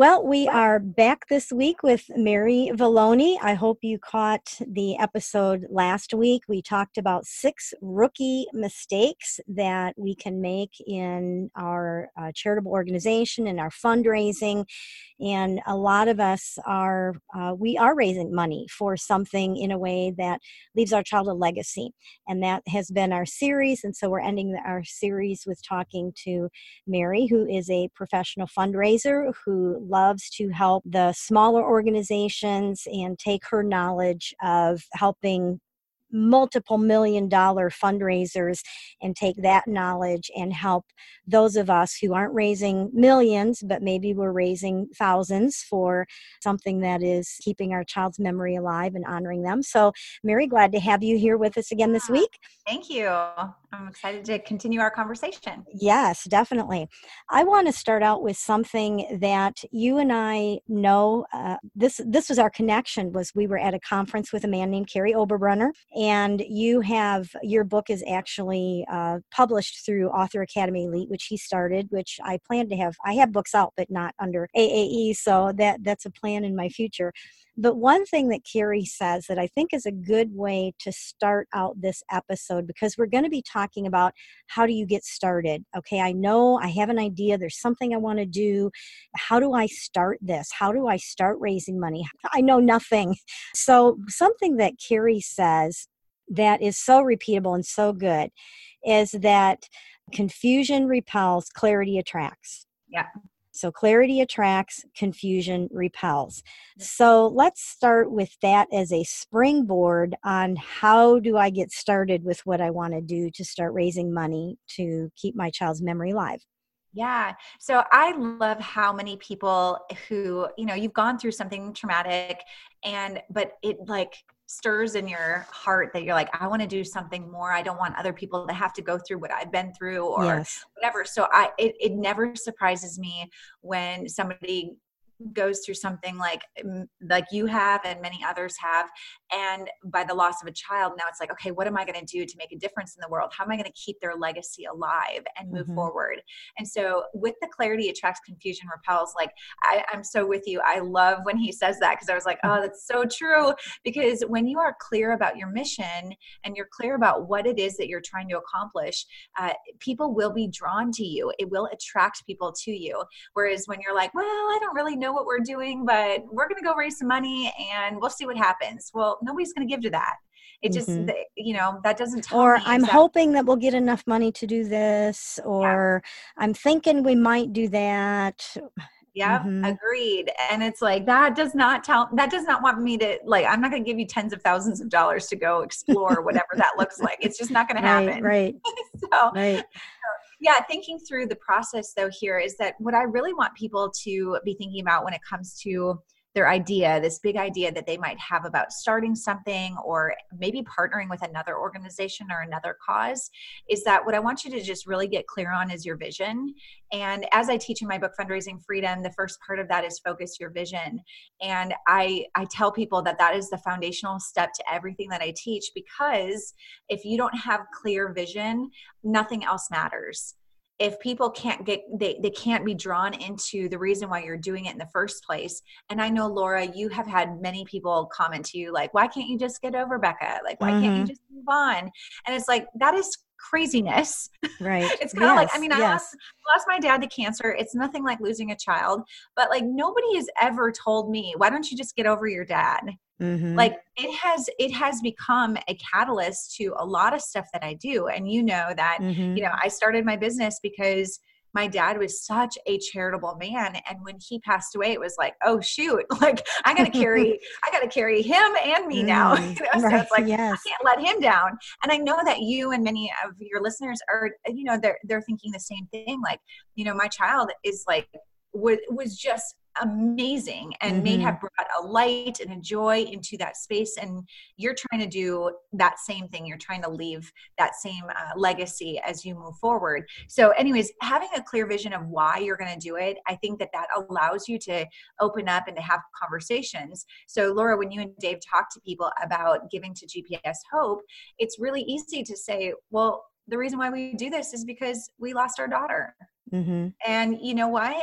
Well, we are back this week with Mary Valloni. I hope you caught the episode last week. We talked about six rookie mistakes that we can make in our uh, charitable organization and our fundraising. And a lot of us are, uh, we are raising money for something in a way that leaves our child a legacy. And that has been our series. And so we're ending our series with talking to Mary, who is a professional fundraiser who loves to help the smaller organizations and take her knowledge of helping multiple million dollar fundraisers and take that knowledge and help those of us who aren't raising millions but maybe we're raising thousands for something that is keeping our child's memory alive and honoring them. So mary glad to have you here with us again this week. Thank you i'm excited to continue our conversation. Yes definitely. I want to start out with something that you and i know uh, this this was our connection was we were at a conference with a man named Kary oberbrunner and you have your book is actually uh, published through author academy elite which he started which i plan to have i have books out but not under aae so that that's a plan in my future but one thing that Kary says that I think is a good way to start out this episode because we're going to be talking about how do you get started. Okay, I know I have an idea, there's something I want to do. How do I start this? How do I start raising money? I know nothing. So, something that Kary says that is so repeatable and so good is that confusion repels, clarity attracts. Yeah. So clarity attracts, confusion repels. So let's start with that as a springboard on how do I get started with what I want to do to start raising money to keep my child's memory alive. Yeah. So I love how many people who, you know, you've gone through something traumatic and, but it like stirs in your heart that you're like, I want to do something more. I don't want other people to have to go through what I've been through or yes. whatever. So I, it, it never surprises me when somebody goes through something like like you have and many others have and by the loss of a child now it's like okay what am i going to do to make a difference in the world? How am i going to keep their legacy alive and move mm-hmm. forward? And so with the clarity attracts confusion repels like I, i'm so with you. I love when he says that because i was like oh that's so true. Because when you are clear about your mission and you're clear about what it is that you're trying to accomplish uh, people will be drawn to you. It will attract people to you. Whereas when you're like well i don't really know know what we're doing, but we're going to go raise some money and we'll see what happens. Well, nobody's going to give to that. It just, mm-hmm. you know, that doesn't Or I'm exactly. hoping that we'll get enough money to do this, or yeah. I'm thinking we might do that. Yeah, mm-hmm. agreed. And it's like that does not tell that does not want me to like I'm not going to give you tens of thousands of dollars to go explore whatever that looks like. It's just not going to happen. Right. so, right yeah thinking through the process though here is that what i really want people to be thinking about when it comes to their idea, this big idea that they might have about starting something or maybe partnering with another organization or another cause, is that what I want you to just really get clear on is your vision. And as I teach in my book Fundraising Freedom, the first part of that is focus your vision. And I I tell people that that is the foundational step to everything that I teach because if you don't have clear vision, nothing else matters if people can't get they, they can't be drawn into the reason why you're doing it in the first place and i know laura you have had many people comment to you like why can't you just get over becca like why mm-hmm. can't you mm-hmm. just move on and it's like that is craziness right it's kind of yes, like i mean yes. I, lost, lost my dad to cancer it's nothing like losing a child but like nobody has ever told me why don't you just get over your dad Mm-hmm. like it has it has become a catalyst to a lot of stuff that i do and you know that mm-hmm. you know i started my business because my dad was such a charitable man and when he passed away it was like oh shoot like i gotta carry i gotta carry him and me now mm, you know? right. so it's like yes. i can't let him down and i know that you and many of your listeners are you know they're they're thinking the same thing like you know my child is like was was just amazing and mm-hmm. may have brought a light and a joy into that space and you're trying to do that same thing. You're trying to leave that same uh, legacy as you move forward. So anyways having a clear vision of why you're going to do it i think that that allows you to open up and to have conversations. So laura when you and dave talk to people about giving to gps hope it's really easy to say well the reason why we do this is because we lost our daughter. Mm-hmm. and you know what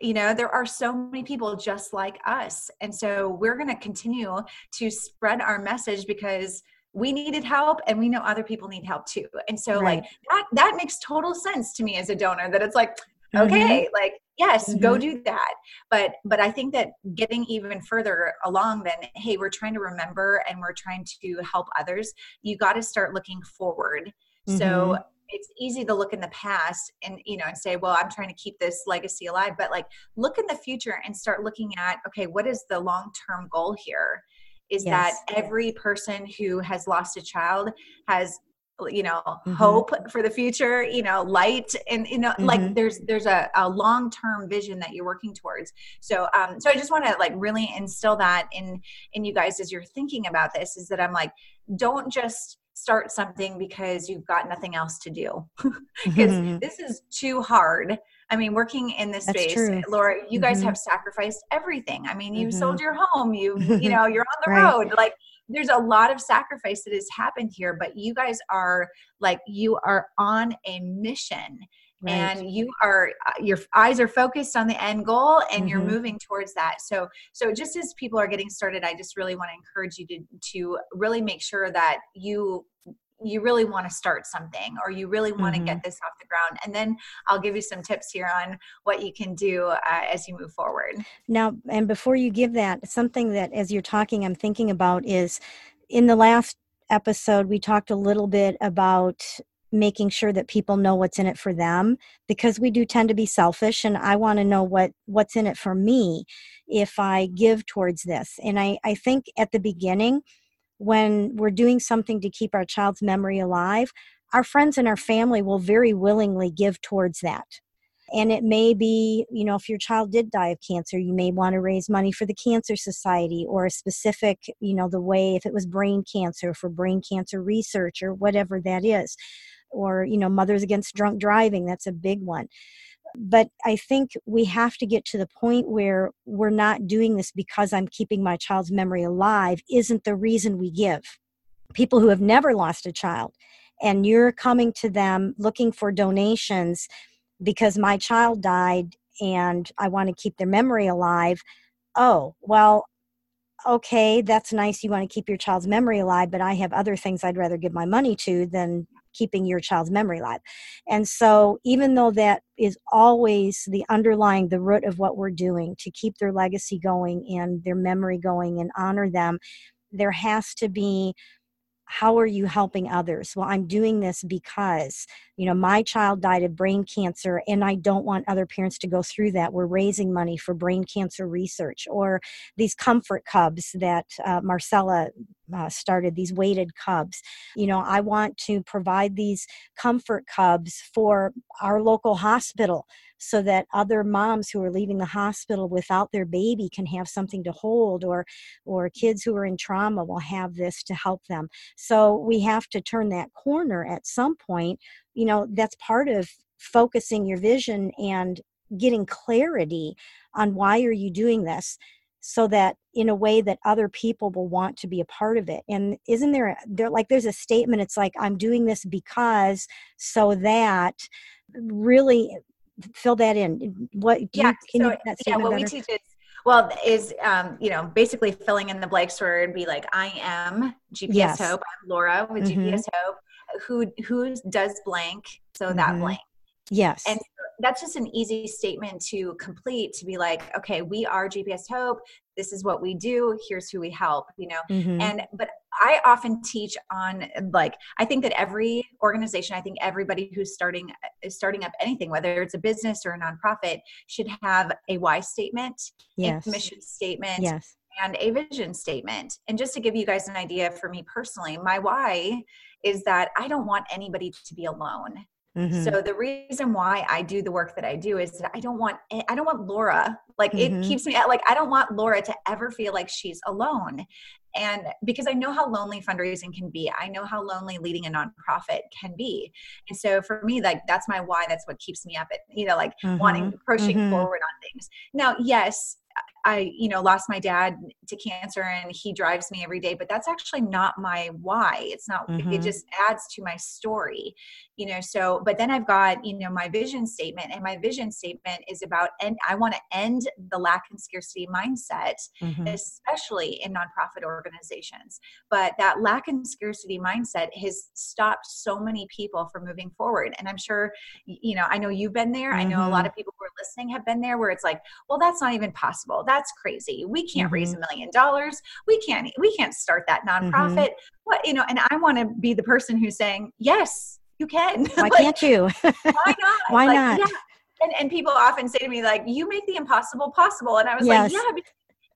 you know there are so many people just like us and so we're going to continue to spread our message because we needed help and we know other people need help too and so right. like that that makes total sense to me as a donor that it's like mm-hmm. okay mm-hmm. like yes mm-hmm. go do that but but i think that getting even further along then hey we're trying to remember and we're trying to help others you got to start looking forward so mm-hmm it's easy to look in the past and you know and say well i'm trying to keep this legacy alive but like look in the future and start looking at okay what is the long term goal here is yes. that every person who has lost a child has you know mm-hmm. hope for the future you know light and you know mm-hmm. like there's there's a, a long-term vision that you're working towards so um so i just want to like really instill that in in you guys as you're thinking about this is that i'm like don't just start something because you've got nothing else to do because mm-hmm. this is too hard i mean working in this That's space true. laura you guys mm-hmm. have sacrificed everything i mean you mm-hmm. sold your home you you know you're on the right. road like there's a lot of sacrifice that has happened here but you guys are like you are on a mission Right. and you are uh, your eyes are focused on the end goal and mm-hmm. you're moving towards that so so just as people are getting started i just really want to encourage you to to really make sure that you you really want to start something or you really want mm-hmm. to get this off the ground and then i'll give you some tips here on what you can do uh, as you move forward now and before you give that something that as you're talking i'm thinking about is in the last episode we talked a little bit about making sure that people know what's in it for them because we do tend to be selfish and i want to know what what's in it for me if i give towards this. And i i think at the beginning when we're doing something to keep our child's memory alive our friends and our family will very willingly give towards that. And it may be you know if your child did die of cancer you may want to raise money for the cancer society or a specific you know the way if it was brain cancer for brain cancer research or whatever that is or you know mothers against drunk driving that's a big one. But i think we have to get to the point where we're not doing this because i'm keeping my child's memory alive isn't the reason we give. People who have never lost a child and you're coming to them looking for donations because my child died and i want to keep their memory alive oh well okay that's nice you want to keep your child's memory alive but i have other things i'd rather give my money to than keeping your child's memory alive. And so, even though that is always the underlying, the root of what we're doing to keep their legacy going and their memory going and honor them, there has to be how are you helping others? Well i'm doing this because you know my child died of brain cancer and i don't want other parents to go through that. We're raising money for brain cancer research or these comfort cubs that uh, marcella uh, started these weighted cubs. You know i want to provide these comfort cubs for our local hospital so that other moms who are leaving the hospital without their baby can have something to hold or or kids who are in trauma will have this to help them. So we have to turn that corner at some point. You know that's part of focusing your vision and getting clarity on why are you doing this so that in a way that other people will want to be a part of it. And isn't there there like there's a statement it's like i'm doing this because so that really fill that in. What yeah, you, so, yeah, what better? we teach is well is um, you know basically filling in the blanks where it'd be like I am GPS yes. Hope. I'm Laura with mm-hmm. GPS Hope. Who who does blank? So mm-hmm. that blank. Yes. And that's just an easy statement to complete to be like, okay, we are GPS Hope. This is what we do. Here's who we help, you know? Mm-hmm. And, but I often teach on like, I think that every organization, I think everybody who's starting, is starting up anything, whether it's a business or a nonprofit, should have a why statement, yes. a mission statement. Yes and a vision statement. And just to give you guys an idea for me personally, my why is that I don't want anybody to be alone. Mm-hmm. So the reason why I do the work that I do is that I don't want I don't want Laura like mm-hmm. it keeps me like I don't want Laura to ever feel like she's alone. And because I know how lonely fundraising can be, I know how lonely leading a nonprofit can be. And so for me, like that's my why. That's what keeps me up at, you know, like mm-hmm. wanting pushing mm-hmm. forward on things. Now, yes, I, you know, lost my dad to cancer and he drives me every day, but that's actually not my why. It's not, mm-hmm. it just adds to my story, you know. So, but then I've got, you know, my vision statement, and my vision statement is about, and I want to end the lack and scarcity mindset, mm-hmm. especially in nonprofit organizations. But that lack and scarcity mindset has stopped so many people from moving forward. And I'm sure, you know, I know you've been there. Mm-hmm. I know a lot mm-hmm. of people who are listening have been there where it's like, well, that's not even possible. That's crazy we can't mm-hmm. raise a million dollars we can't we can't start that mm-hmm. nonprofit mm-hmm. what you know and i want to be the person who's saying yes you can. Why like, can't you? why not? Why like, not? yeah. and, and people often say to me like you make the impossible possible. And i was yes. like yeah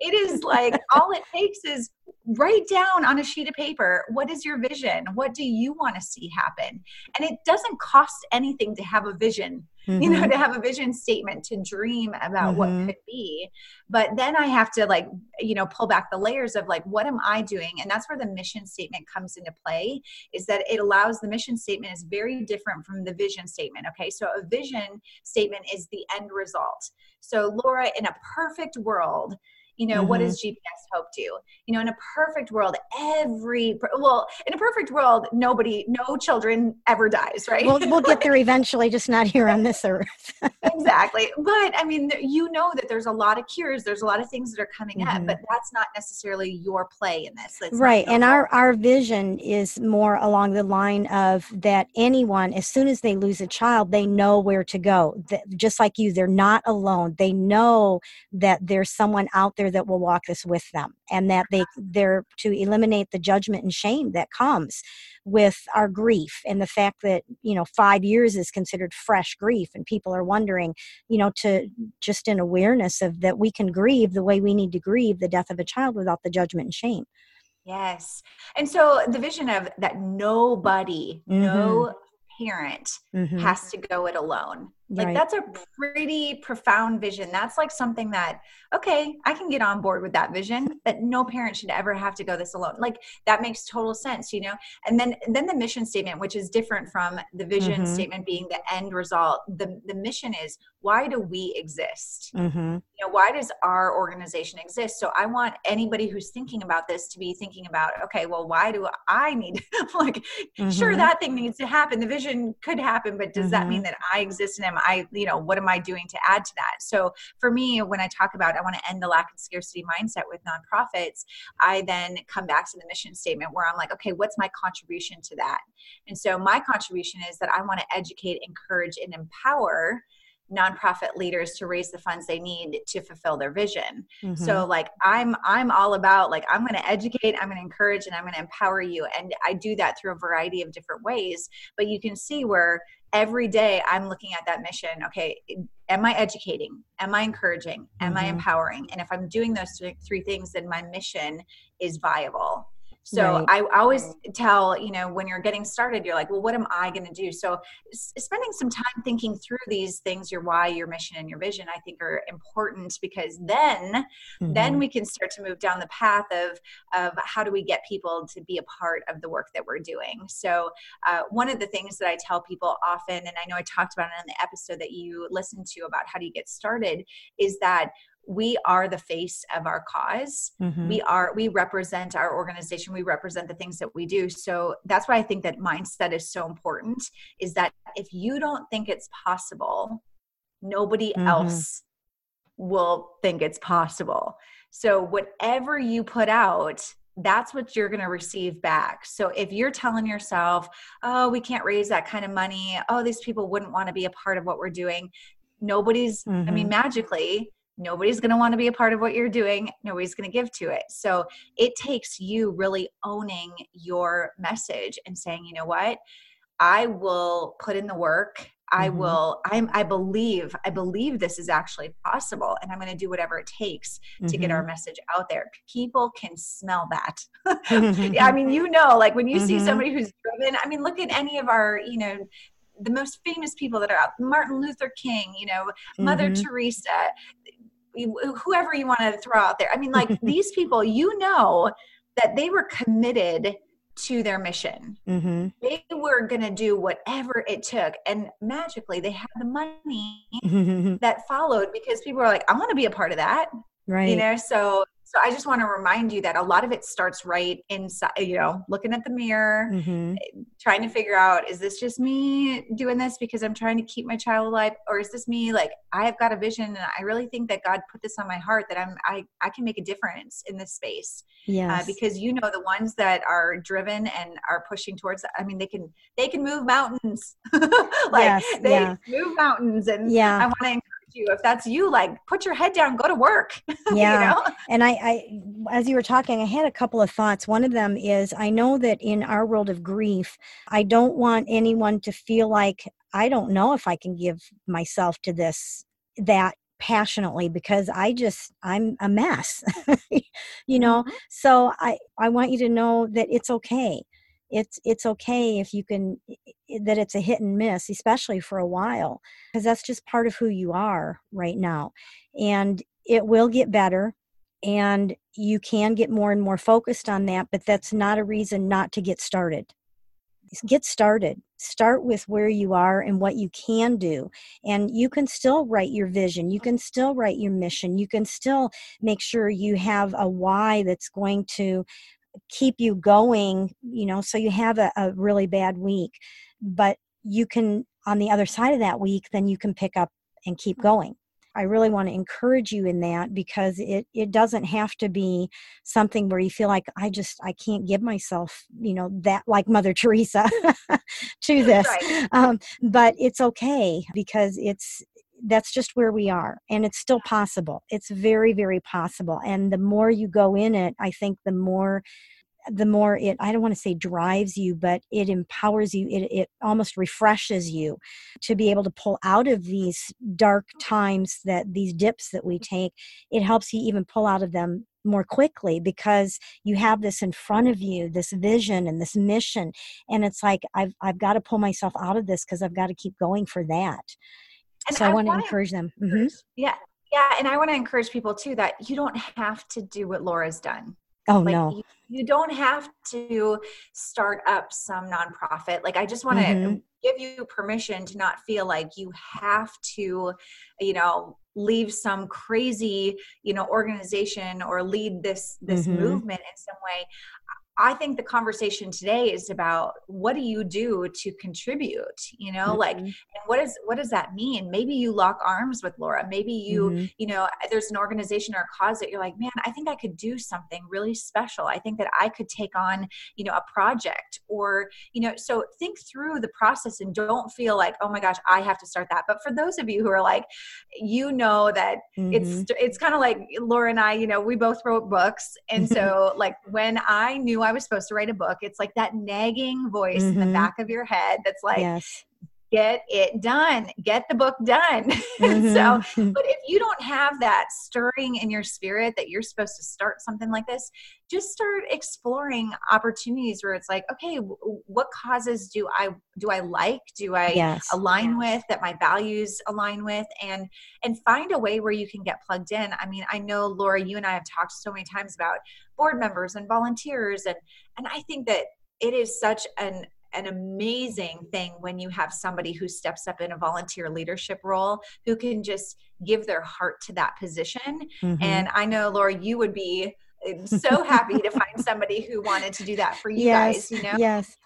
it is like all it takes is write down on a sheet of paper what is your vision? What do you want to see happen? And it doesn't cost anything to have a vision mm-hmm. you know mm-hmm. to have a vision statement to dream about mm-hmm. what could be but then i have to like you know pull back the layers of like what am i doing and that's where the mission statement comes into play is that it allows the mission statement is very different from the vision statement okay so a vision statement is the end result so laura in a perfect world you know, mm-hmm. what does GPS Hope do? You know, in a perfect world, every well, in a perfect world, nobody, no children ever dies, right? We'll, we'll get there eventually, just not here on this earth. exactly, but I mean, you know that there's a lot of cures, there's a lot of things that are coming mm-hmm. up, but that's not necessarily your play in this. That's right, and our our vision is more along the line of that anyone, as soon as they lose a child, they know where to go. That, just like you, they're not alone. They know that there's someone out there that will walk this with them and that they they're to eliminate the judgment and shame that comes with our grief and the fact that you know 5 years is considered fresh grief and people are wondering you know to just an awareness of that we can grieve the way we need to grieve the death of a child without the judgment and shame yes and so the vision of that nobody mm-hmm. no parent mm-hmm. has to go it alone like right. that's a pretty profound vision that's like something that okay i can get on board with that vision that no parent should ever have to go this alone like that makes total sense you know and then then the mission statement which is different from the vision mm-hmm. statement being the end result the the mission is why do we exist mm-hmm. you know why does our organization exist so i want anybody who's thinking about this to be thinking about okay well why do i need like sure mm-hmm. that thing needs to happen the vision could happen but does that mean mm-hmm. that i exist and am I, you know, what am I doing to add to that? So for me, when I talk about I want to end the lack of scarcity mindset with nonprofits, I then come back to the mission statement where I'm like, okay, what's my contribution to that? And so my contribution is that I want to educate, encourage, and empower nonprofit leaders to raise the funds they need to fulfill their vision. Mm-hmm. So like I'm I'm all about like I'm going to educate, I'm going to encourage and I'm going to empower you and I do that through a variety of different ways, but you can see where every day I'm looking at that mission. Okay, am I educating? Am I encouraging? Am mm-hmm. I empowering? And if I'm doing those three things then my mission is viable. So right. I always tell, you know, when you're getting started, you're like, well, what am I going to do? So s- spending some time thinking through these things, your why, your mission, and your vision, I think are important because then, mm-hmm. then we can start to move down the path of, of how do we get people to be a part of the work that we're doing. So uh, one of the things that I tell people often, and I know I talked about it in the episode that you listened to about how do you get started, is that we are the face of our because mm-hmm. we are we represent our organization we represent the things that we do so that's why i think that mindset is so important is that if you don't think it's possible nobody mm-hmm. else will think it's possible so whatever you put out that's what you're going to receive back. So if you're telling yourself, oh, we can't raise that kind of money, oh, these people wouldn't want to be a part of what we're doing, nobody's, mm-hmm. I mean, mm-hmm. magically, nobody's going to want to be a part of what you're doing nobody's going to give to it so it takes you really owning your message and saying you know what i will put in the work i mm-hmm. will i'm i believe i believe this is actually possible and i'm going to do whatever it takes mm-hmm. to get our mm-hmm. message out there people can smell that i mean you know like when you see mm-hmm. somebody who's driven i mean look at any of our you know the most famous people that are out martin luther king you know mother mm-hmm. teresa whoever you want to throw out there i mean like these people you know that they were committed to their mission. Mm-hmm. They were going to do whatever it took. And magically, they had the money that followed because people were like, I want to be a part of that. Right. You know, so so I just want to remind you that a lot of it starts right inside, you know, looking at the mirror, mm-hmm. Eh, trying to figure out, is this just me doing this because I'm trying to keep my child alive? Or is this me like I've got a vision and I really think that God put this on my heart that I'm I, I can make a difference in this space. Yeah. Uh, because you know the ones that are driven and are pushing towards I mean they can they can move mountains. like yes, they yeah. move mountains and yeah. I want to you. If that's you like put your head down go to work yeah. you know? and I, I as you were talking i had a couple of thoughts. One of them is i know that in our world of grief i don't want anyone to feel like i don't know if i can give myself to this that passionately because i just i'm a mess. You know? Mm-hmm. so i i want you to know that it's okay it's it's okay if you can that it's a hit and miss especially for a while because that's just part of who you are right now and it will get better and you can get more and more focused on that but that's not a reason not to get started. Get started. Start with where you are and what you can do and you can still write your vision you can still write your mission you can still make sure you have a why that's going to keep you going you know so you have a, a really bad week but you can on the other side of that week then you can pick up and keep mm-hmm. going i really want to encourage you in that because it it doesn't have to be something where you feel like i just i can't give myself you know that like mother teresa to this right. um, but it's okay because it's that's just where we are and it's still possible. It's very very possible and the more you go in it i think the more the more it i don't want to say drives you but it empowers you it, it almost refreshes you to be able to pull out of these dark times that these dips that we take. It helps you even pull out of them more quickly because you have this in front of you this vision and this mission and it's like i've i've got to pull myself out of this because i've got to keep going for that and so I, I want to encourage them. Mm-hmm. Yeah. Yeah. And I want to encourage people too that you don't have to do what Laura's done. Oh, like, no. You, you, don't have to start up some nonprofit. Like, I just want to mm-hmm. give you permission to not feel like you have to, you know, leave some crazy you know organization or lead this this mm-hmm. movement in some way I think the conversation today is about what do you do to contribute, you know, mm-hmm. like, and what is, what does that mean? Maybe you lock arms with Laura. Maybe you, mm-hmm. you know, there's an organization or a cause that you're like, man, I think I could do something really special. I think that I could take on, you know, a project or, you know, so think through the process and don't feel like, oh my gosh, I have to start that. But for those of you who are like, you know, that mm-hmm. it's, it's kind of like Laura and I, you know, we both wrote books. And so like when I knew I I was supposed to write a book, it's like that nagging voice mm-hmm. in the mm-hmm. back of your head that's like, yes. get it done, get the book done. Mm-hmm. so, but if you don't have that stirring in your spirit that you're supposed to start something like this, just start exploring opportunities where it's like, okay, what causes do I do I like? Do I yes. align with that my values align with and and find a way where you can get plugged in. I mean, I know Laura, you and I have talked so many times about board members and volunteers and and I think that it is such an an amazing thing when you have somebody who steps up in a volunteer leadership role who can just give their heart to that position. Mm-hmm. And I know, Laura, you would be so happy to find somebody who wanted to do that for you yes, guys, you know? Yes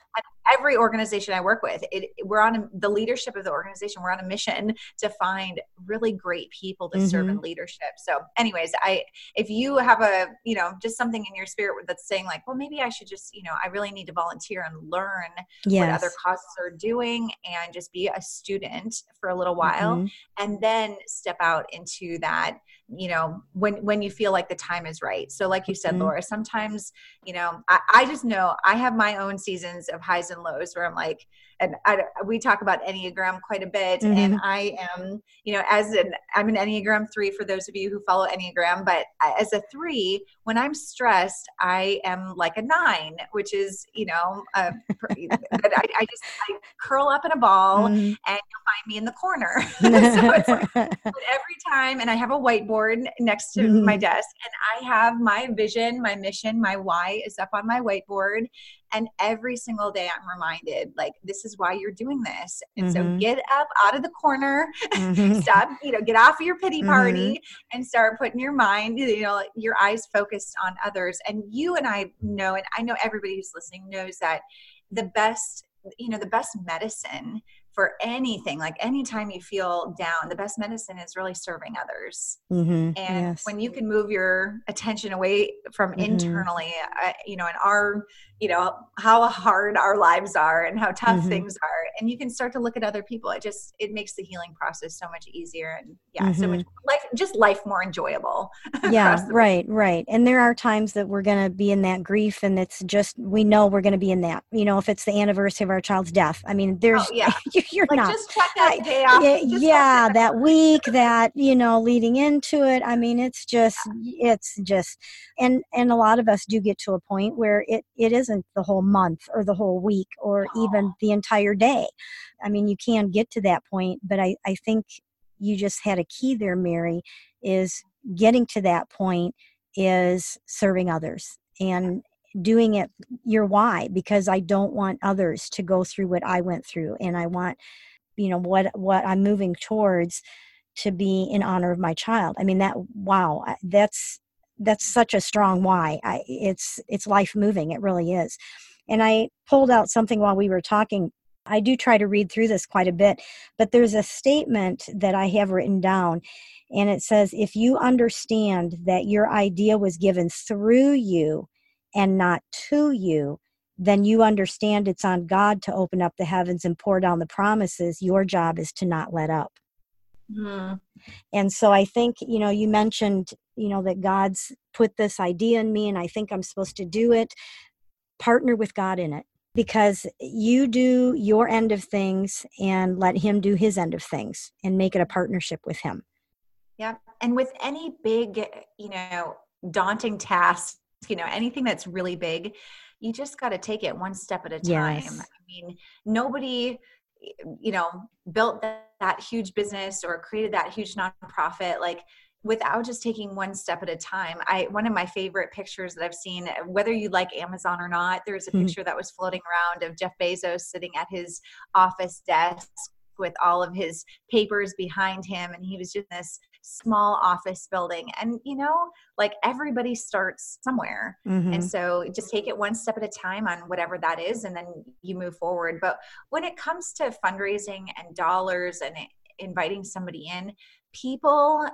every organization I work with, it, we're on a, the leadership of the organization. We're on a mission to find really great people to mm-hmm. serve in mm-hmm. leadership. So, anyways, I if you have a you know just something in your spirit that's saying like, well, maybe I should just you know I really need to volunteer and learn yes. what other causes are doing and just be a student for a little while, mm-hmm. and then step out into that you know when when you feel like the time is right so like you said mm-hmm. laura sometimes you know I, I, just know i have my own seasons of highs and lows where i'm like and I, we talk about Enneagram quite a bit. Mm-hmm. And I am, you know, as an, I'm an Enneagram three for those of you who follow Enneagram, but as a three, when I'm stressed, I am like a nine, which is, you know, uh, I, I, just I curl up in a ball mm-hmm. and you'll find me in the corner. so it's like every time, and I have a whiteboard next to mm-hmm. my desk, and I have my vision, my mission, my why is up on my whiteboard. And every single day I'm reminded, like, this is why you're doing this. And mm-hmm. so get up out of the corner, mm-hmm. stop, you know, get off of your pity party mm-hmm. and start putting your mind, you know, your eyes focused on others. And you and I know, and I know everybody who's listening knows that the best, you know, the best medicine for anything like anytime you feel down the best medicine is really serving others mm-hmm. and yes. when you can move your attention away from mm-hmm. internally uh, you know in our you know how hard our lives are and how tough mm-hmm. things are and you can start to look at other people it just it makes the healing process so much easier and yeah so much mm-hmm. life just life more enjoyable yeah right right and there are times that we're going to be in that grief and it's just we know we're going to be in that you know if it's the anniversary of our child's death i mean there's oh, yeah you're like, not just check that day off. yeah, yeah that week that you know leading into it i mean it's just yeah. it's just and and a lot of us do get to a point where it it isn't the whole month or the whole week or oh. even the entire day i mean you can get to that point but i i think you just had a key there mary is getting to that point is serving others and doing it your why because i don't want others to go through what i went through and i want you know what what i'm moving towards to be in honor of my child. I mean that wow that's that's such a strong why. I, it's it's life moving it really is. And i pulled out something while we were talking i do try to read through this quite a bit but there's a statement that i have written down and it says if you understand that your idea was given through you and not to you then you understand it's on God to open up the heavens and pour down the promises. Your job is to not let up. Mm. And so I think, you know, you mentioned, you know, that God's put this idea in me and I think I'm supposed to do it. Partner with God in it because you do your end of things and let Him do His end of things and make it a partnership with Him. Yeah. And with any big, you know, daunting task, you know, anything that's really big, you just got to take it one step at a time. Yes. I mean, nobody, you know, built that, that huge business or created that huge nonprofit like without just taking one step at a time. I one of my favorite pictures that I've seen, whether you like Amazon or not, there's a mm-hmm. picture that was floating around of Jeff Bezos sitting at his office desk with all of his papers behind him and he was just this small office building and you know like everybody starts somewhere mm-hmm. and so just take it one step at a time on whatever that is and then you move forward but when it comes to fundraising and dollars and inviting somebody in people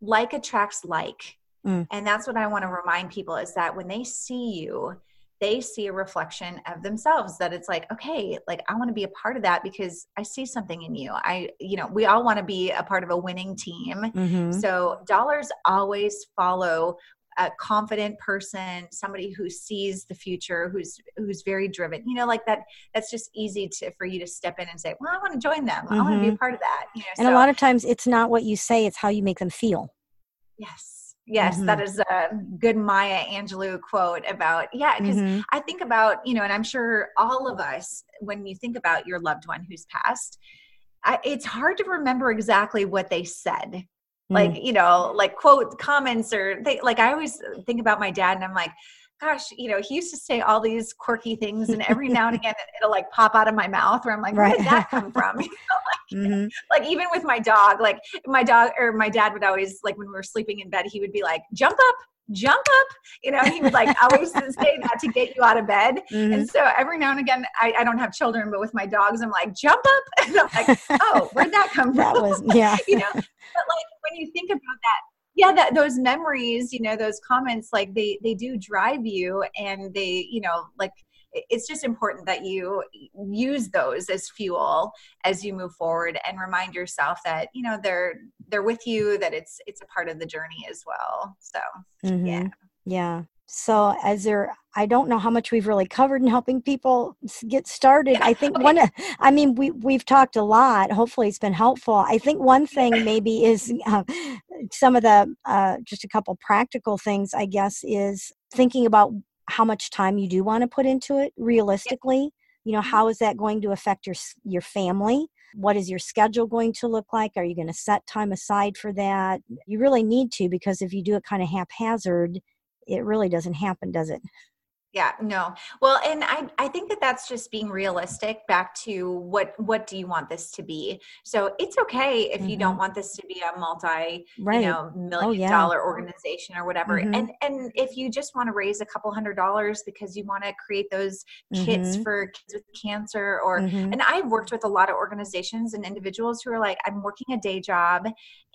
like attracts like mm. and that's what i want to remind people is that when they see you they see a reflection of themselves that it's like okay like i want to be a part of that because i see something in you i you know we all want to be a part of a winning team mm-hmm. so dollars always follow a confident person somebody who sees the future who's who's very driven you know like that that's just easy to for you to step in and say well i want to join them mm-hmm. i want to be a mm-hmm. part of that you know, and so, a lot of times it's not what you say it's how you make them feel yes Yes, mm-hmm. that is a good Maya Angelou quote about, yeah, because mm-hmm. I think about, you know, and I'm sure all of us, when you think about your loved one who's passed, I, it's hard to remember exactly what they said. Like, you know, like quote comments or they, like I always think about my dad and I'm like, gosh, you know, he used to say all these quirky things, and every now and again it'll like pop out of my mouth where I'm like, where right. did that come from? You know, like, mm-hmm. like even with my dog, like my dog or my dad would always like when we were sleeping in bed, he would be like, jump up, jump up you know he would like always say that to get you out of bed. Mm-hmm. and so every now and again I, I, don't have children but with my dogs i'm like jump up. And i'm like oh where'd that come from? that was yeah. You know but like when you think about that yeah that those memories you know those comments like they they do drive you and they you know like it's just important that you use those as fuel as you move forward and remind yourself that you know they're they're with you that it's it's a part of the journey as well so mm-hmm. yeah yeah So, as there, I don't know how much we've really covered in helping people get started. I think one, I mean, we we've talked a lot. Hopefully, it's been helpful. I think one thing maybe is uh, some of the uh, just a couple practical things. I guess is thinking about how much time you do want to put into it realistically. You know, mm-hmm. how is that going to affect your your family? What is your schedule going to look like? Are you going to set time aside for that? You really need to because if you do it kind of haphazard, it really doesn't happen, does it? Yeah no well and i i think that that's just being realistic back to what what do you want this to be so it's okay if mm-hmm. you don't mm-hmm. want this to be a multi right. you know oh, million oh, yeah. dollar organization or whatever mm-hmm. and and if you just want to raise a couple hundred dollars because you want to create those kits mm-hmm. for kids with cancer or mm-hmm. and i've worked with a lot of organizations and individuals who are like i'm working a day job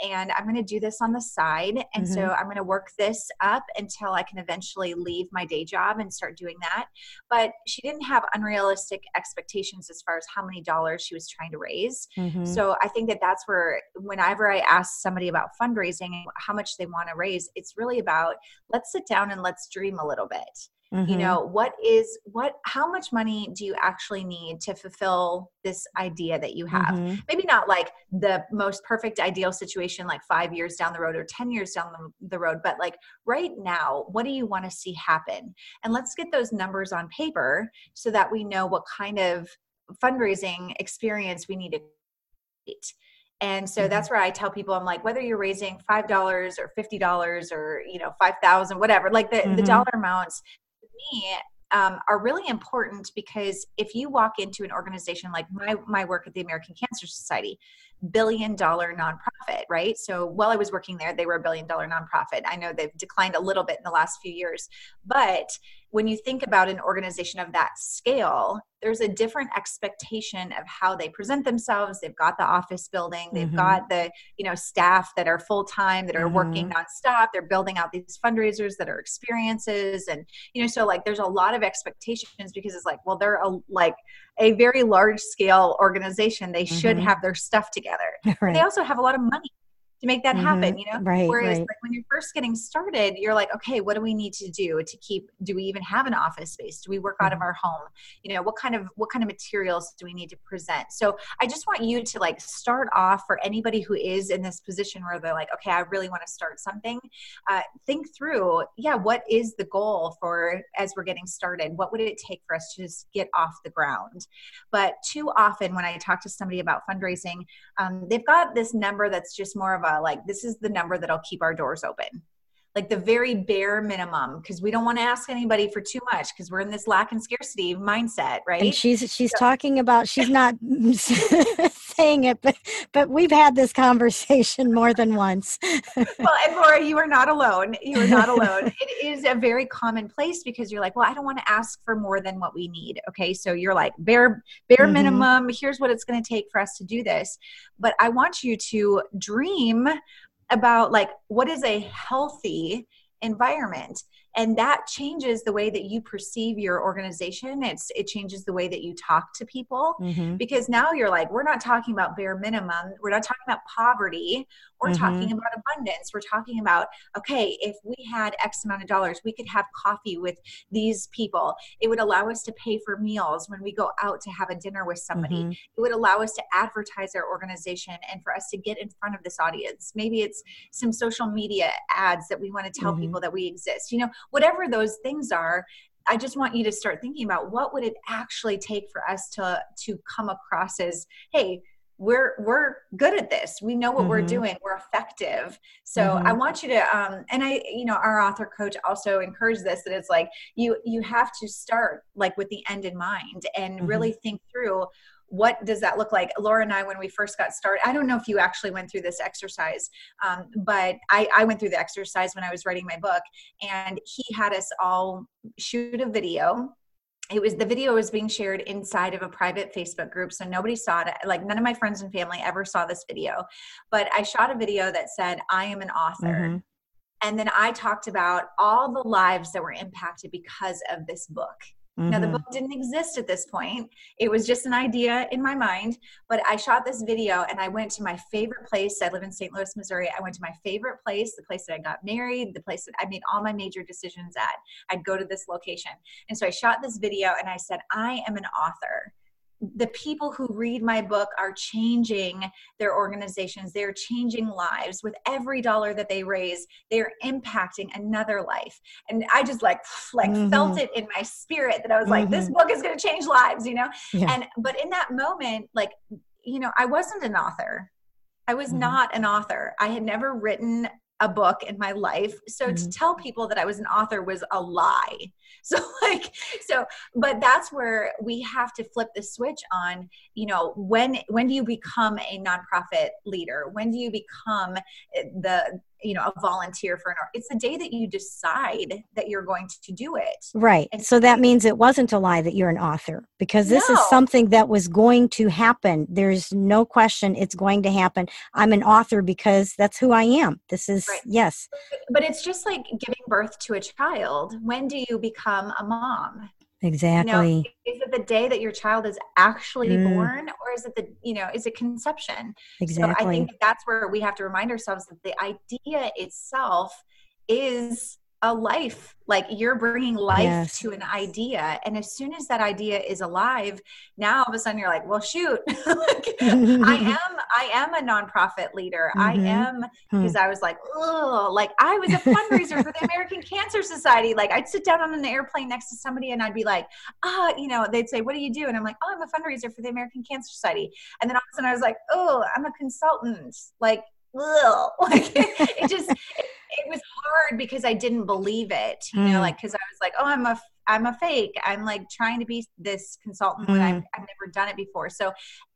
and i'm going to do this on the side and so mm-hmm. i'm going to work this up until i can eventually leave my day job and start start doing that. But she didn't have unrealistic expectations as far as how many dollars she was trying to raise. Mm-hmm. So I think that that's where, whenever I ask somebody about fundraising and how much they want to raise, it's really about let's sit down and let's dream a little bit. Mm-hmm. You know, what is what how much money do you actually need to fulfill this idea that you have? Mm-hmm. Maybe not like the most perfect ideal situation like 5 years down the road or 10 years down the, the road, but like right now, what do you want to see happen? And let's get those numbers on paper so that we know what kind of fundraising experience we need to create. And so mm-hmm. that's where I tell people, I'm like, whether you're raising five dollars or fifty dollars or you know five thousand, whatever, like the, mm-hmm. the dollar amounts me um, are really important because if you walk into an organization like my my work at the American Cancer Society, billion dollar nonprofit, right? So while I was working there, they were a billion dollar nonprofit. I know they've declined a little bit in the last few years, but when you think about an organization of that scale, there's a different expectation of how they present themselves. They've got the office building, they've mm-hmm. got the, you know, staff that are full time, that are mm-hmm. working nonstop. They're building out these fundraisers that are experiences. And, you know, so like there's a lot of expectations because it's like, well, they're a, like a very large scale organization. They mm-hmm. should have their stuff together. Right. They also have a lot of money to make that mm-hmm. happen you know right whereas right. like when you're first getting started you're like okay what do we need to do to keep do we even have an office space do we work out of mm-hmm. our home you know what kind of what kind of materials do we need to present so i just want you to like start off for anybody who is in this position where they're like okay i really want to start something uh, think through yeah what is the goal for as we're getting started what would it take for us to just get off the ground but too often when i talk to somebody about fundraising um, they've got this number that's just more of a like this is the number that'll keep our doors open like the very bare minimum because we don't want to ask anybody for too much because we're in this lack and scarcity mindset right and she's she's so. talking about she's not saying it but but we've had this conversation more than once. Well and laura you are not alone. You are not alone. It is a very common place because you're like well i don't want to ask for more than what we need. Okay so you're like bare bare mm-hmm. minimum. Here's what it's going to take for us to do this. But i want you to dream about like what is a healthy environment and that changes the way that you perceive your organization it's it changes the way that you talk to people mm-hmm. because now you're like we're not talking about bare minimum we're not talking about poverty we're mm-hmm. talking about abundance we're talking about okay if we had x amount of dollars we could have coffee with these people it would allow us to pay for meals when we go out to have a dinner with somebody mm-hmm. it would allow us to advertise our organization and for us to get in front of this audience maybe it's some social media ads that we want to tell mm-hmm. people that we exist you know whatever those things are I just want you to start thinking about what would it actually take for us to to come across as hey we're we're good at this we know what mm-hmm. we're doing we're effective so mm-hmm. i want you to um and i you know our author coach also encouraged this that it's like you you have to start like with the end in mind and mm-hmm. really think through what does that look like? Laura and i when we first got started i don't know if you actually went through this exercise um, but I, I went through the exercise when i was writing my book and he had us all shoot a video. It was the video was being shared inside of a private facebook group so nobody saw it. Like none of my friends and family ever saw this video but i shot a video that said i am an author. Mm-hmm. and then i talked about all the lives that were impacted because of this book Mm-hmm. Now, the mm-hmm. book didn't exist at this point. It was just an idea in my mind. But I shot this video and I went to my favorite place. I live in St. Louis, Missouri. I went to my favorite place, the place that I got married, the place that I made all my major decisions at. I'd go to this location. And so I shot this video and I said, I am an author the people who read my book are changing their organizations they're changing lives with every dollar that they raise they're impacting another life and i just like like mm-hmm. felt it in my spirit that i was mm-hmm. like this mm-hmm. book is going to change lives you know yeah. and but in that moment like you know i wasn't an author I was mm-hmm. not an author. I had never written a book in my life. So mm-hmm. to tell people that I was an author was a lie. So like so but that's where we have to flip the switch on, you know, when when do you become a nonprofit leader? When do you become eh, the you know a volunteer for an art it's the day that you decide that you're going to do it. Right. And so that means it wasn't a lie that you're an author because this no. is something that was going to happen. There's no question it's going to happen. I'm an author because that's who i am. This is right. yes. But it's just like giving birth to a child. When do you become a mom Exactly. You know, is it the day that your child is actually mm. born or is it the, you know, is it conception? Exactly. So I think that's where we have to remind ourselves that the idea itself is a life like you're bringing life yes. to an idea and as soon as that idea is alive now all of a sudden you're like well shoot like, i am i am a nonprofit leader mm-hmm. i am because i was like oh like i was a fundraiser for the american cancer society like i'd sit down on an airplane next to somebody and i'd be like ah you know they'd say what do you do and i'm like oh i'm a fundraiser for the american cancer society and then all of a sudden i was like oh i'm a consultant like. like it, just it was hard because I didn't believe it, you mm. know, like because I was like, oh, I'm a I'm a fake. I'm like trying to be this consultant mm. when I've, I've never done it before. So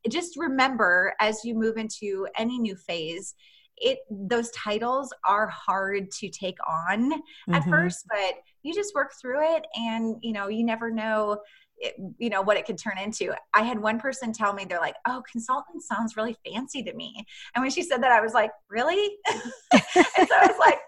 just remember as you move into any new phase, it those titles are hard to take on mm-hmm. at first, but you just work through it, and you know you never know it, you know what it could turn into. I had one person tell me they're like oh consultant sounds really fancy to me. And when she said that i was like really? And so i was like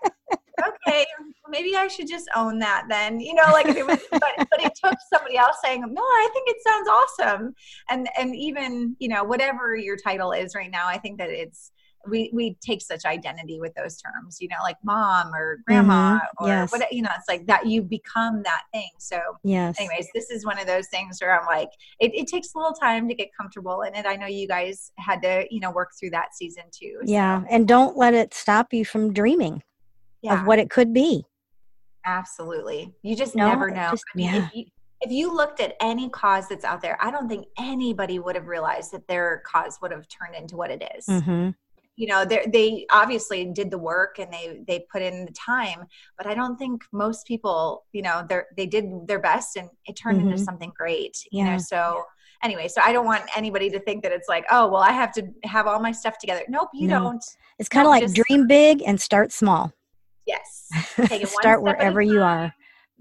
okay maybe i should just own that then you know like it was but, but it took somebody else saying no i think it sounds awesome. And and even you know whatever your title is right now i think that it's we we take such identity with those terms you know like mom or grandma mm-hmm. or yes. what you know it's like that you become that thing so yes anyways this is one of those things where i'm like it, it takes a little time to get comfortable in it i know you guys had to you know work through that season too so. yeah and don't let it stop you from dreaming yeah. of what it could be absolutely you just no, never know just, I mean, yeah. if you, if you looked at any cause that's out there, I don't think anybody would have realized that their cause would have turned into what it is. Mm-hmm you know they obviously did the work and they they put in the time but i don't think most people you know they they did their best and it turned mm-hmm. into something great you yeah. know so anyway so i don't want anybody to think that it's like oh well i have to have all my stuff together nope you no. don't it's kind of like just, dream big and start small yes start wherever you are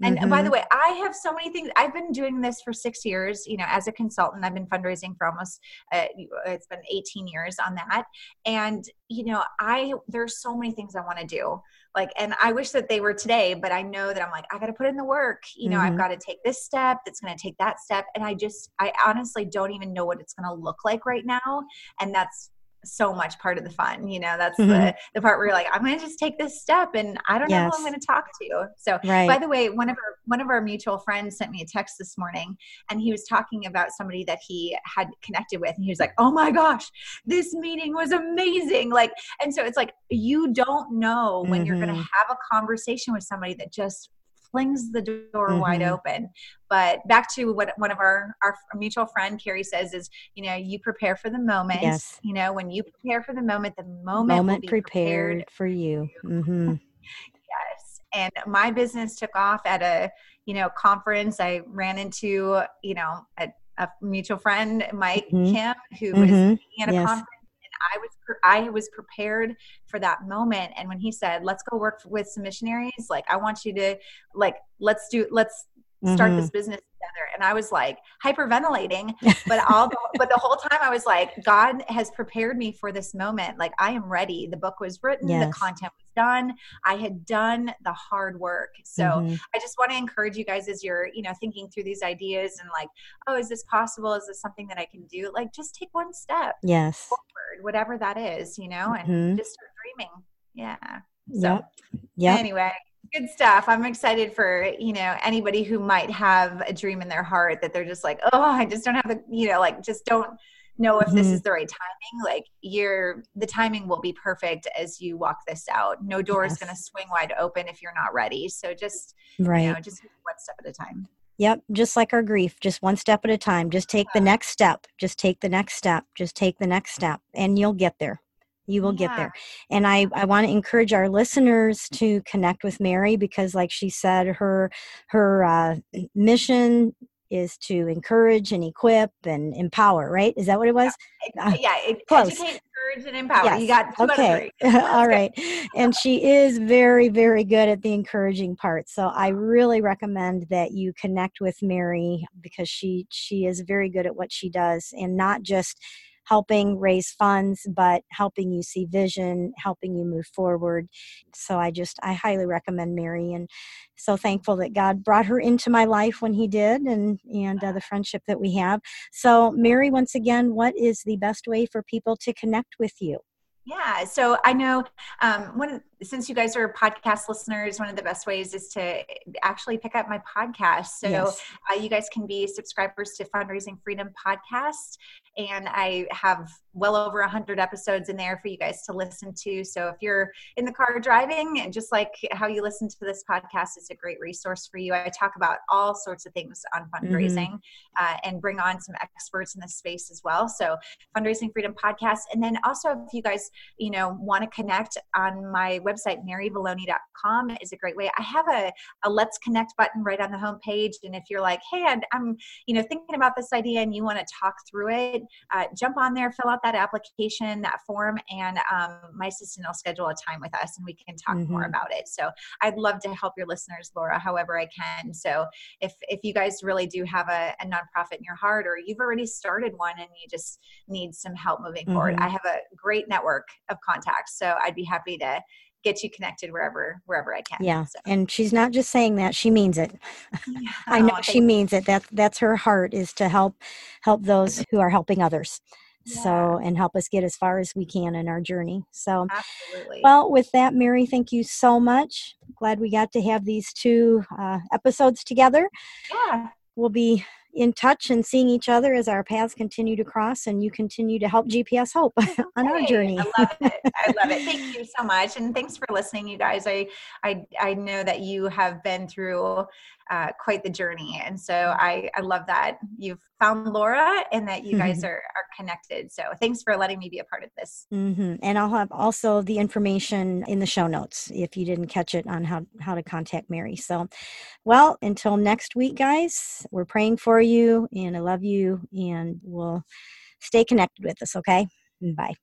and mm-hmm. by the mm-hmm. way, I have so many things. I've been doing this for six years, you know, as a consultant. I've been fundraising for almost, uh, it's been 18 years on that. And, you know, I, there's so many things I want to do. Like, and I wish that they were today, but I know that I'm like, I got to put in the work. You know, mm-hmm. I've got to take this step, that's going to take that step. And I just, I honestly don't even know what it's going to look like right now. And that's so much part of the fun. You know, that's mm-hmm. the, the part where you're like, I'm going to just take this step and I don't yes. know who I'm going to talk to. So, right. by the way, one of our, one of our mutual friends sent me a text this morning and he was talking about somebody that he had connected with. And he was like, Oh my gosh, this meeting was amazing. Like, and so it's like, you don't know when mm-hmm. you're going to have a conversation with somebody that just flings the door mm-hmm. wide open. But back to what one of our, our mutual friend Kary says is, you know, you prepare for the moment. Yes. You know, when you prepare for the moment, the moment, moment prepared, prepared, for you. Mm-hmm. yes. And my business took off at a, you know, conference. I ran into, you know, a, a mutual friend, Mike mm-hmm. Kim, who was mm-hmm. at a yes. conference I was I was prepared for that moment. And when he said, "Let's go work with some missionaries," like I want you to like let's do let's start mm-hmm. this business together and i was like hyperventilating but all the, but the whole time i was like god has prepared me for this moment like i am ready the book was written yes. the content was done i had done the hard work so mm-hmm. i just want to encourage you guys as you're you know thinking through these ideas and like oh is this possible is this something that i can do like just take one step yes forward whatever that is you know and mm-hmm. just start dreaming yeah so yep. Yep. anyway good stuff i'm excited for you know anybody who might have a dream in their heart that they're just like oh i just don't have the you know like just don't know if mm-hmm. this is the right timing like you're the timing will be perfect as you walk this out no door yes. is going to swing wide open if you're not ready so just right you know just one step at a time Yep, just like our grief, just one step at a time. Just take the next step. Just take the next step. Just take the next step, and you'll get there you will yeah. get there. And i i want to encourage our listeners to connect with mary because like she said her her uh, mission is to encourage and equip and empower right? Is that what it was? Yeah, uh, yeah it, close. educate encourage and empower. Yes. you got okay. all right. And she is very very good at the encouraging part. So i really recommend that you connect with mary because she she is very good at what she does and not just helping raise funds, but helping you see vision, helping you move forward. So I just, I highly recommend Mary and so thankful that God brought her into my life when he did and, and uh, the friendship that we have. So Mary, once again, what is the best way for people to connect with you? Yeah, so I know um, one since you guys are podcast listeners, one of the best ways is to actually pick up my podcast. So yes. uh, you guys can be subscribers to Fundraising Freedom Podcast, and I have well over 100 episodes in there for you guys to listen to. So if you're in the car driving, and just like how you listen to this podcast, it's a great resource for you. I talk about all sorts of things on mm-hmm. fundraising mm-hmm. uh, and bring on some experts in this space as well. So Fundraising Freedom Podcast, and then also if you guys you know want to connect on my website maryvalloni.com is a great way. I have a, a Let's Connect button right on the homepage. and if you're like, hey, I'm, I'm you know thinking about this idea and you want to talk through it uh, jump on there, fill out that application, that form, and um, my assistant will schedule a time with us and we can talk mm-hmm. more about it. So I'd love to help your listeners, Laura, however I can. So if if you guys really do have a, a nonprofit in your heart, or you've already started one and you just need some help moving mm-hmm. forward, I have a great network of contacts. So I'd be happy to get you connected wherever wherever I can. Yeah, so. and she's not just saying that; she means it. Yeah. I know oh, she means it. That that's her heart is to help help those who are helping others. Yeah. So and help us get as far as we can in our journey. So, Absolutely. well, with that, Mary, thank you so much. Glad we got to have these two uh, episodes together. Yeah, we'll be in touch and seeing each other as our paths continue to cross and you continue to help GPS Hope on our journey. I love it. I love it. Thank you so much. And thanks for listening, you guys. I I I know that you have been through uh, quite the journey. And so I, I love that you've found Laura and that you guys are, are connected. So thanks for letting me be a part of this. Mm-hmm. And I'll have also the information in the show notes if you didn't catch it on how, how to contact Mary. So, well, until next week, guys, we're praying for you and I love you and we'll stay connected with us. Okay. Bye.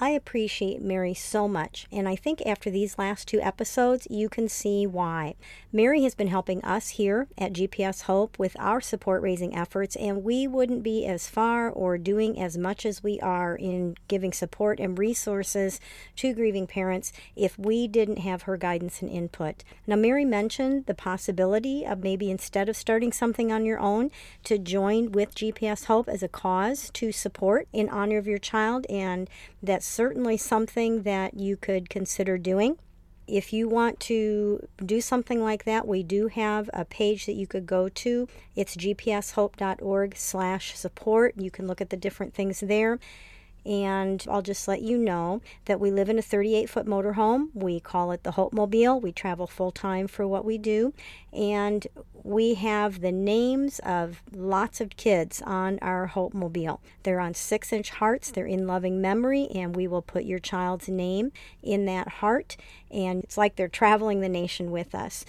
I appreciate Mary so much, and I think after these last two episodes, you can see why. Mary has been helping us here at GPS Hope with our support raising efforts, and we wouldn't be as far or doing as much as we are in giving support and resources to grieving parents if we didn't have her guidance and input. Now, Mary mentioned the possibility of maybe instead of starting something on your own, to join with GPS Hope as a cause to support in honor of your child, and that that's certainly something that you could consider doing. If you want to do something like that, we do have a page that you could go to. It's gpshope.org slash support. You can look at the different things there. And I'll just let you know that we live in a 38 foot motorhome. We call it the Hope Mobile. We travel full time for what we do. And we have the names of lots of kids on our Hope Mobile. They're on six inch hearts, they're in loving memory, and we will put your child's name in that heart. And it's like they're traveling the nation with us.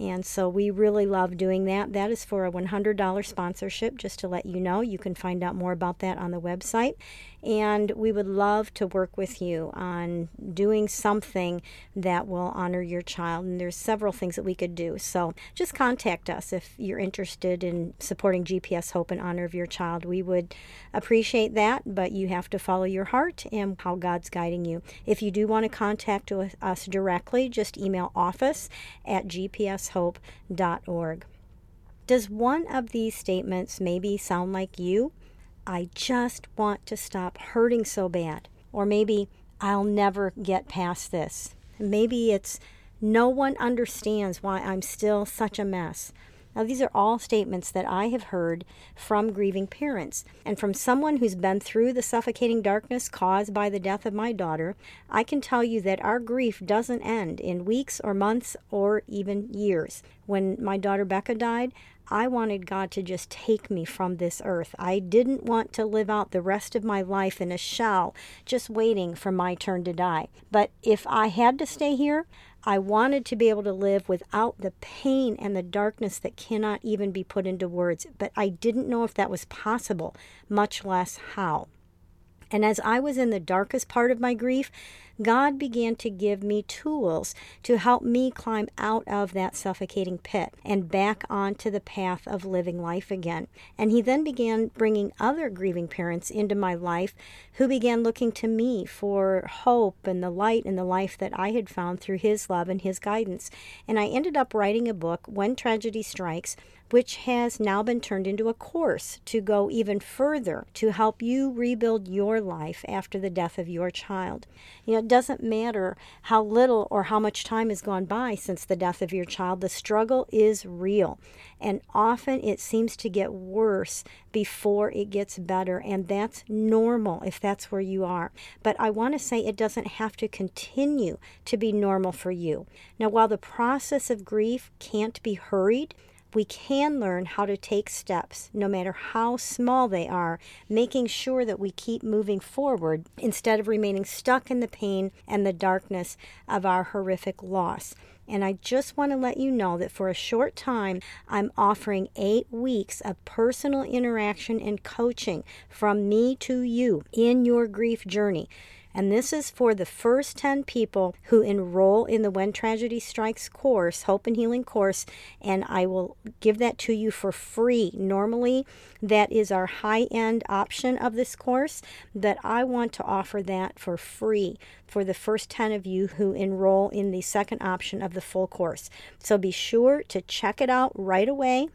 And so we really love doing that. That is for a $100 sponsorship, just to let you know. You can find out more about that on the website. And we would love to work with you on doing something that will honor your child. And there's several things that we could do. So just contact us if you're interested in supporting GPS Hope in honor of your child. We would appreciate that, but you have to follow your heart and how God's guiding you. If you do want to contact us directly, just email office at gpshope.org. Does one of these statements maybe sound like you? I just want to stop hurting so bad. Or maybe I'll never get past this. Maybe it's no one understands why I'm still such a mess. Now, these are all statements that I have heard from grieving parents. And from someone who's been through the suffocating darkness caused by the death of my daughter, I can tell you that our grief doesn't end in weeks or months or even years. When my daughter Becca died, I wanted God to just take me from this earth. I didn't want to live out the rest of my life in a shell, just waiting for my turn to die. But if I had to stay here, I wanted to be able to live without the pain and the darkness that cannot even be put into words. But I didn't know if that was possible, much less how. And as I was in the darkest part of my grief, God began to give me tools to help me climb out of that suffocating pit and back onto the path of living life again. And He then began bringing other grieving parents into my life who began looking to me for hope and the light and the life that I had found through His love and His guidance. And I ended up writing a book, When Tragedy Strikes which has now been turned into a course to go even further to help you rebuild your life after the death of your child. You know, it doesn't matter how little or how much time has gone by since the death of your child, the struggle is real. And often it seems to get worse before it gets better. And that's normal if that's where you are. But I want to say it doesn't have to continue to be normal for you. Now, while the process of grief can't be hurried, we can learn how to take steps, no matter how small they are, making sure that we keep moving forward instead of remaining stuck in the pain and the darkness of our horrific loss. And I just want to let you know that for a short time, I'm offering eight weeks of personal interaction and coaching from me to you in your grief journey. And this is for the first 10 people who enroll in the When Tragedy Strikes course, Hope and Healing course, and I will give that to you for free. Normally, that is our high end option of this course, but I want to offer that for free for the first 10 of you who enroll in the second option of the full course. So be sure to check it out right away.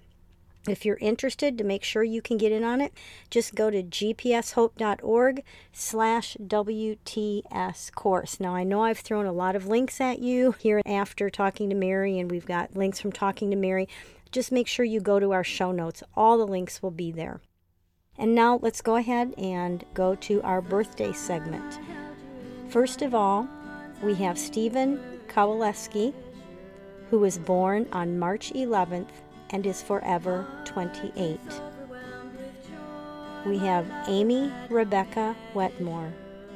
If you're interested to make sure you can get in on it, just go to gpshope.org slash WTS course. Now, I know I've thrown a lot of links at you here after talking to Mary, and we've got links from talking to Mary. Just make sure you go to our show notes. All the links will be there. And now let's go ahead and go to our birthday segment. First of all, we have Stephen Kowaleski, who was born on March 11th, and is forever 28. We have Amy Rebecca Wetmore,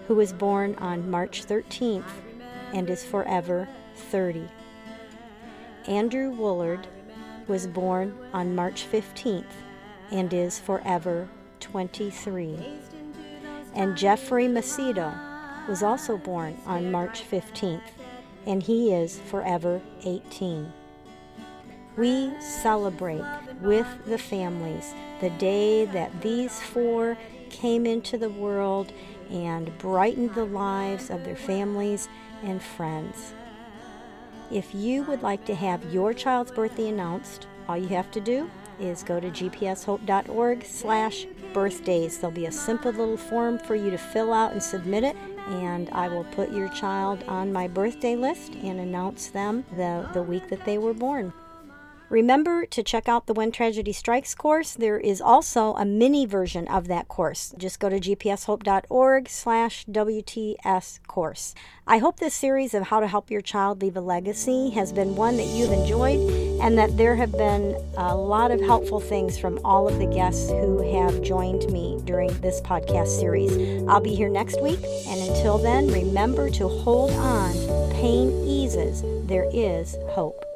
who was born on March 13th and is forever 30. Andrew Woolard was born on March 15th and is forever 23. And Jeffrey Macedo was also born on March 15th and he is forever 18. We celebrate with the families the day that these four came into the world and brightened the lives of their families and friends. If you would like to have your child's birthday announced, all you have to do is go to gpshope.org slash birthdays. There'll be a simple little form for you to fill out and submit it, and I will put your child on my birthday list and announce them the, the week that they were born. Remember to check out the When Tragedy Strikes course. There is also a mini version of that course. Just go to gpshope.org slash WTS course. I hope this series of how to help your child leave a legacy has been one that you've enjoyed and that there have been a lot of helpful things from all of the guests who have joined me during this podcast series. I'll be here next week, and until then, remember to hold on. Pain eases. There is hope.